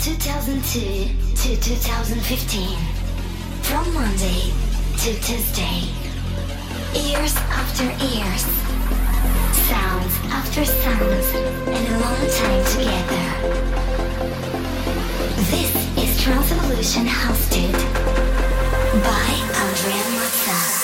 2002 to 2015. From Monday to Tuesday. Years after years. Sounds after sounds. And a long time together. This is Trans Evolution hosted by Andrea Mazza.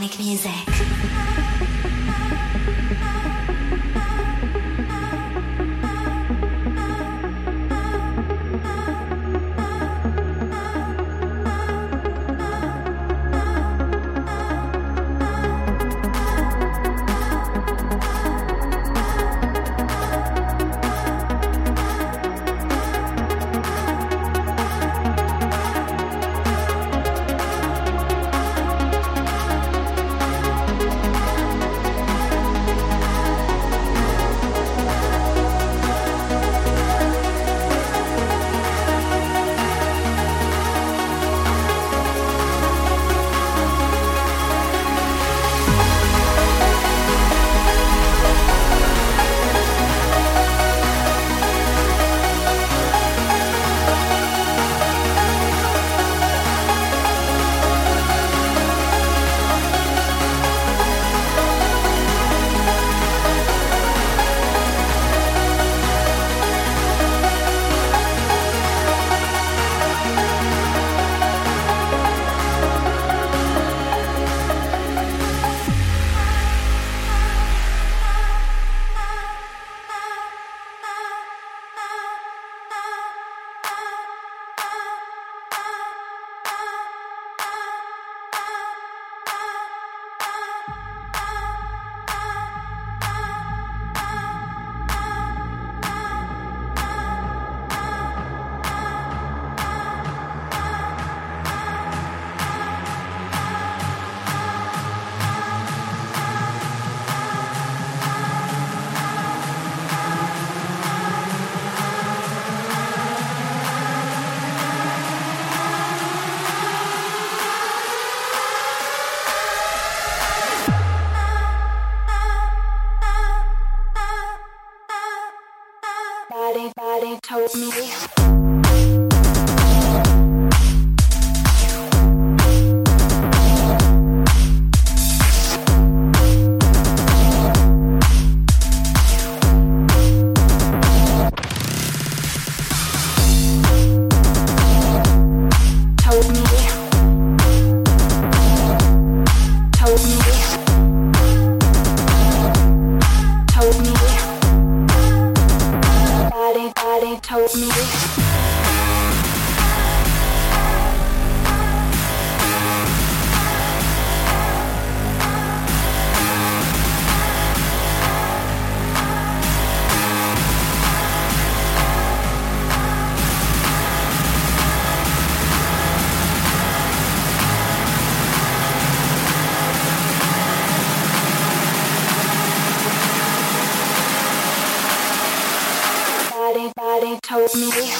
electronic music. Told me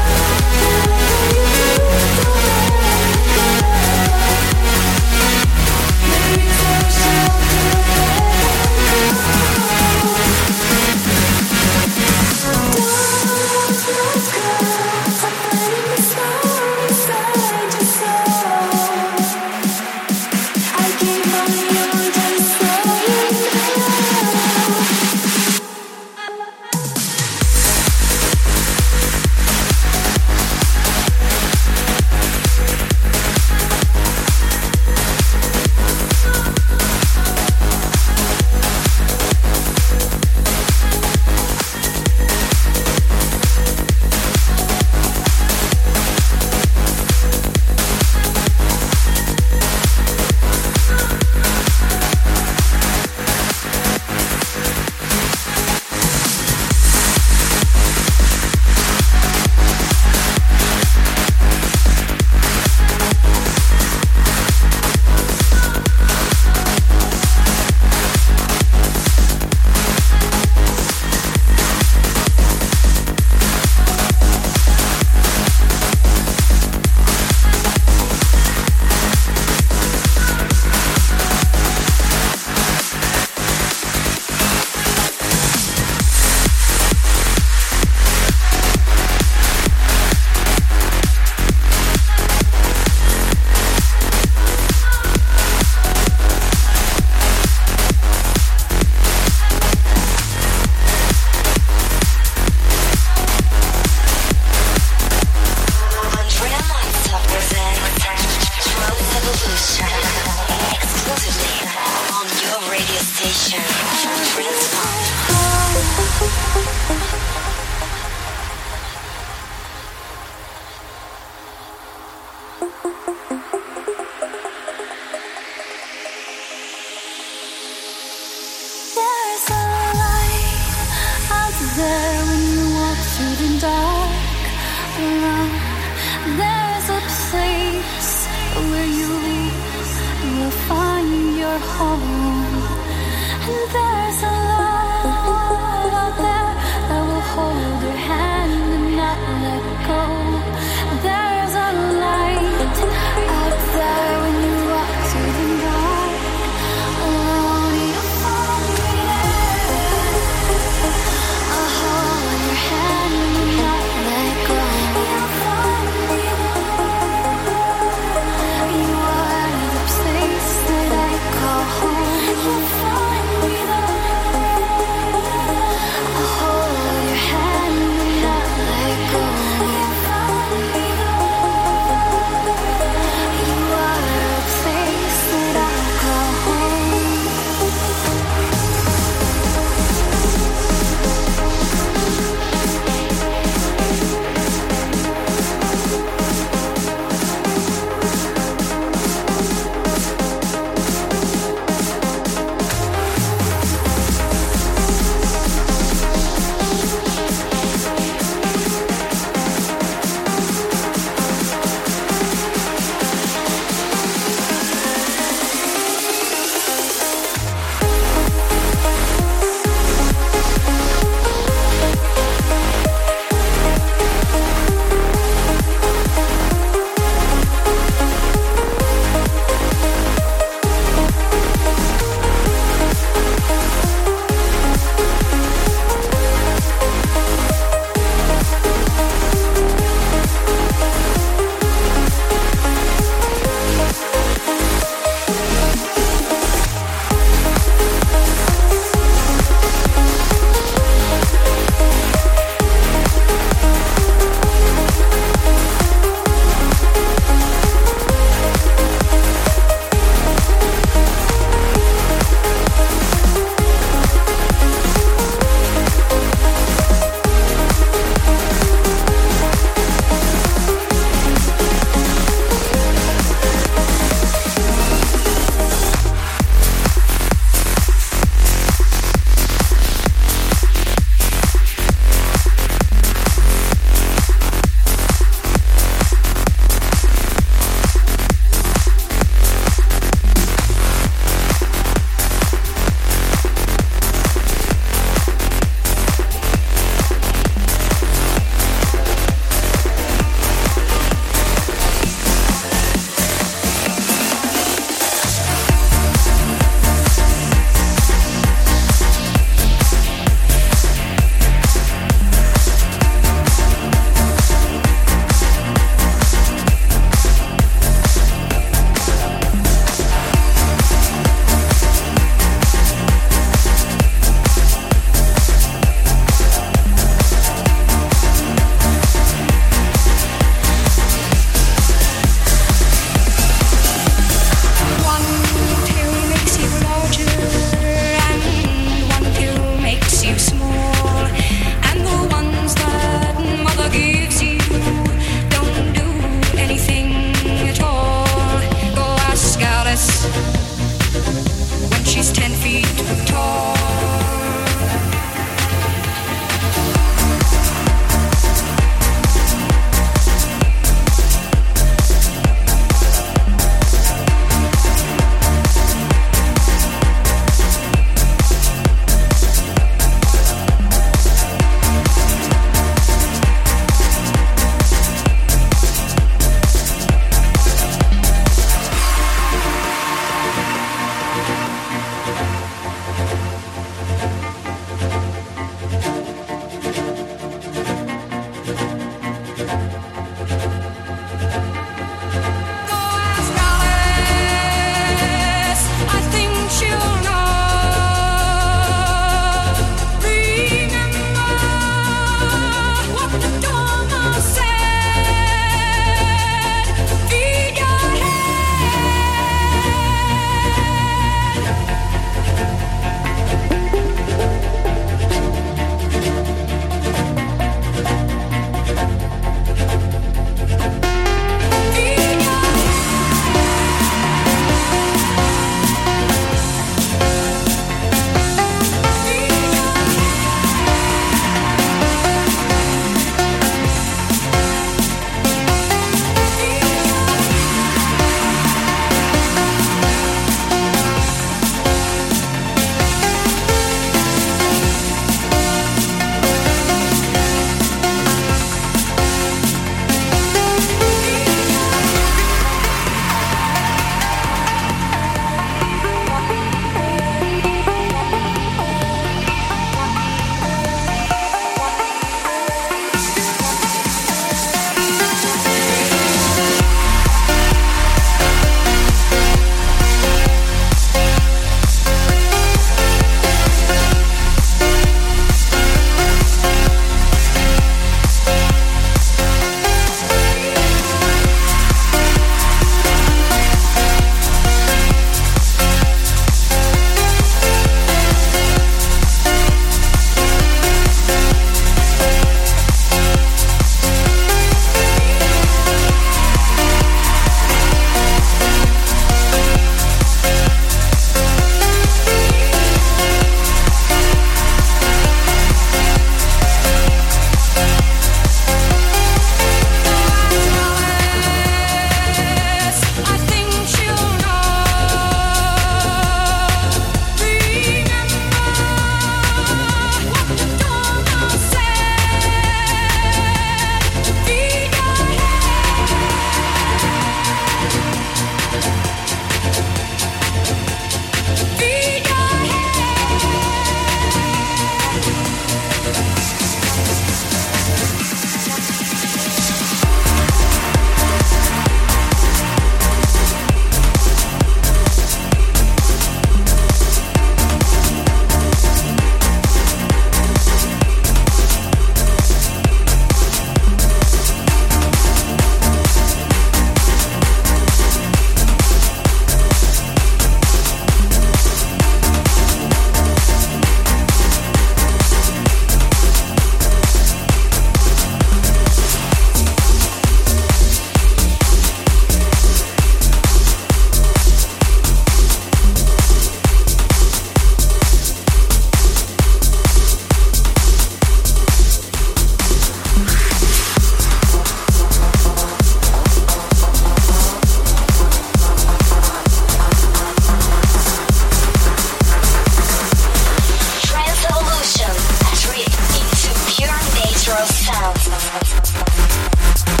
house.